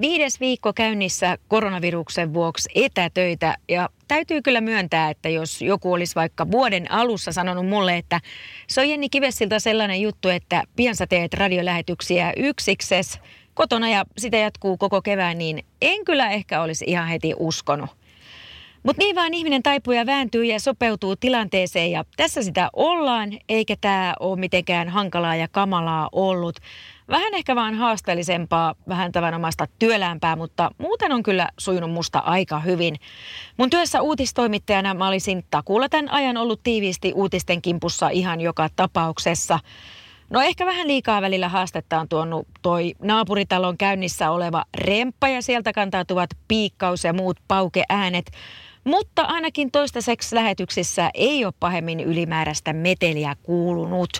Viides viikko käynnissä koronaviruksen vuoksi etätöitä ja täytyy kyllä myöntää, että jos joku olisi vaikka vuoden alussa sanonut mulle, että se on Jenni Kivessiltä sellainen juttu, että pian sä teet radiolähetyksiä yksikses kotona ja sitä jatkuu koko kevään, niin en kyllä ehkä olisi ihan heti uskonut. Mutta niin vaan ihminen taipuu ja vääntyy ja sopeutuu tilanteeseen ja tässä sitä ollaan, eikä tämä ole mitenkään hankalaa ja kamalaa ollut. Vähän ehkä vaan haasteellisempaa, vähän tavanomaista työlämpää, mutta muuten on kyllä sujunut musta aika hyvin. Mun työssä uutistoimittajana mä olisin takuulla tämän ajan ollut tiiviisti uutisten kimpussa ihan joka tapauksessa. No ehkä vähän liikaa välillä haastetta on tuonut toi naapuritalon käynnissä oleva remppa ja sieltä kantautuvat piikkaus ja muut paukeäänet. Mutta ainakin toistaiseksi lähetyksissä ei ole pahemmin ylimääräistä meteliä kuulunut.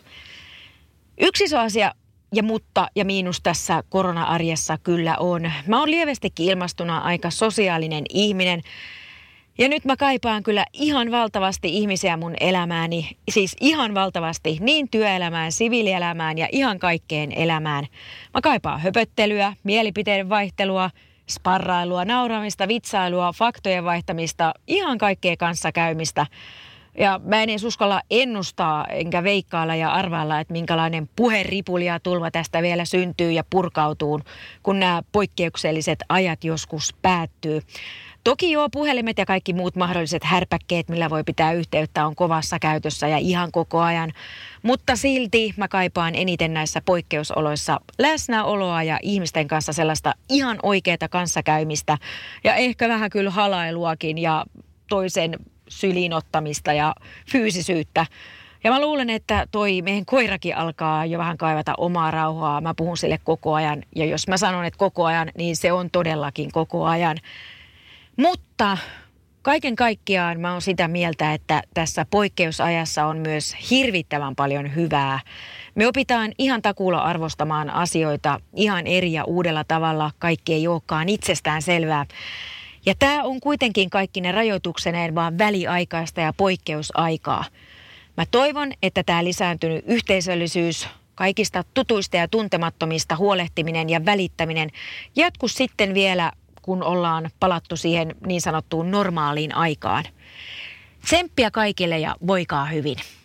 Yksi iso asia ja mutta ja miinus tässä korona-arjessa kyllä on. Mä oon lievästikin ilmastuna aika sosiaalinen ihminen. Ja nyt mä kaipaan kyllä ihan valtavasti ihmisiä mun elämääni, siis ihan valtavasti niin työelämään, siviilielämään ja ihan kaikkeen elämään. Mä kaipaan höpöttelyä, mielipiteiden vaihtelua, sparrailua, nauramista, vitsailua, faktojen vaihtamista, ihan kaikkea kanssakäymistä. Ja mä en edes uskalla ennustaa enkä veikkailla ja arvailla, että minkälainen puheripuli ja tulva tästä vielä syntyy ja purkautuu, kun nämä poikkeukselliset ajat joskus päättyy. Toki joo, puhelimet ja kaikki muut mahdolliset härpäkkeet, millä voi pitää yhteyttä, on kovassa käytössä ja ihan koko ajan. Mutta silti mä kaipaan eniten näissä poikkeusoloissa läsnäoloa ja ihmisten kanssa sellaista ihan oikeaa kanssakäymistä. Ja ehkä vähän kyllä halailuakin ja toisen sylinottamista ja fyysisyyttä. Ja mä luulen, että toi meidän koirakin alkaa jo vähän kaivata omaa rauhaa. Mä puhun sille koko ajan. Ja jos mä sanon, että koko ajan, niin se on todellakin koko ajan. Mutta kaiken kaikkiaan mä oon sitä mieltä, että tässä poikkeusajassa on myös hirvittävän paljon hyvää. Me opitaan ihan takuulla arvostamaan asioita ihan eri ja uudella tavalla. Kaikki ei olekaan itsestään selvää. Ja tämä on kuitenkin kaikki ne rajoitukseneen vaan väliaikaista ja poikkeusaikaa. Mä toivon, että tämä lisääntynyt yhteisöllisyys, kaikista tutuista ja tuntemattomista huolehtiminen ja välittäminen jatku sitten vielä, kun ollaan palattu siihen niin sanottuun normaaliin aikaan. Tsemppiä kaikille ja voikaa hyvin.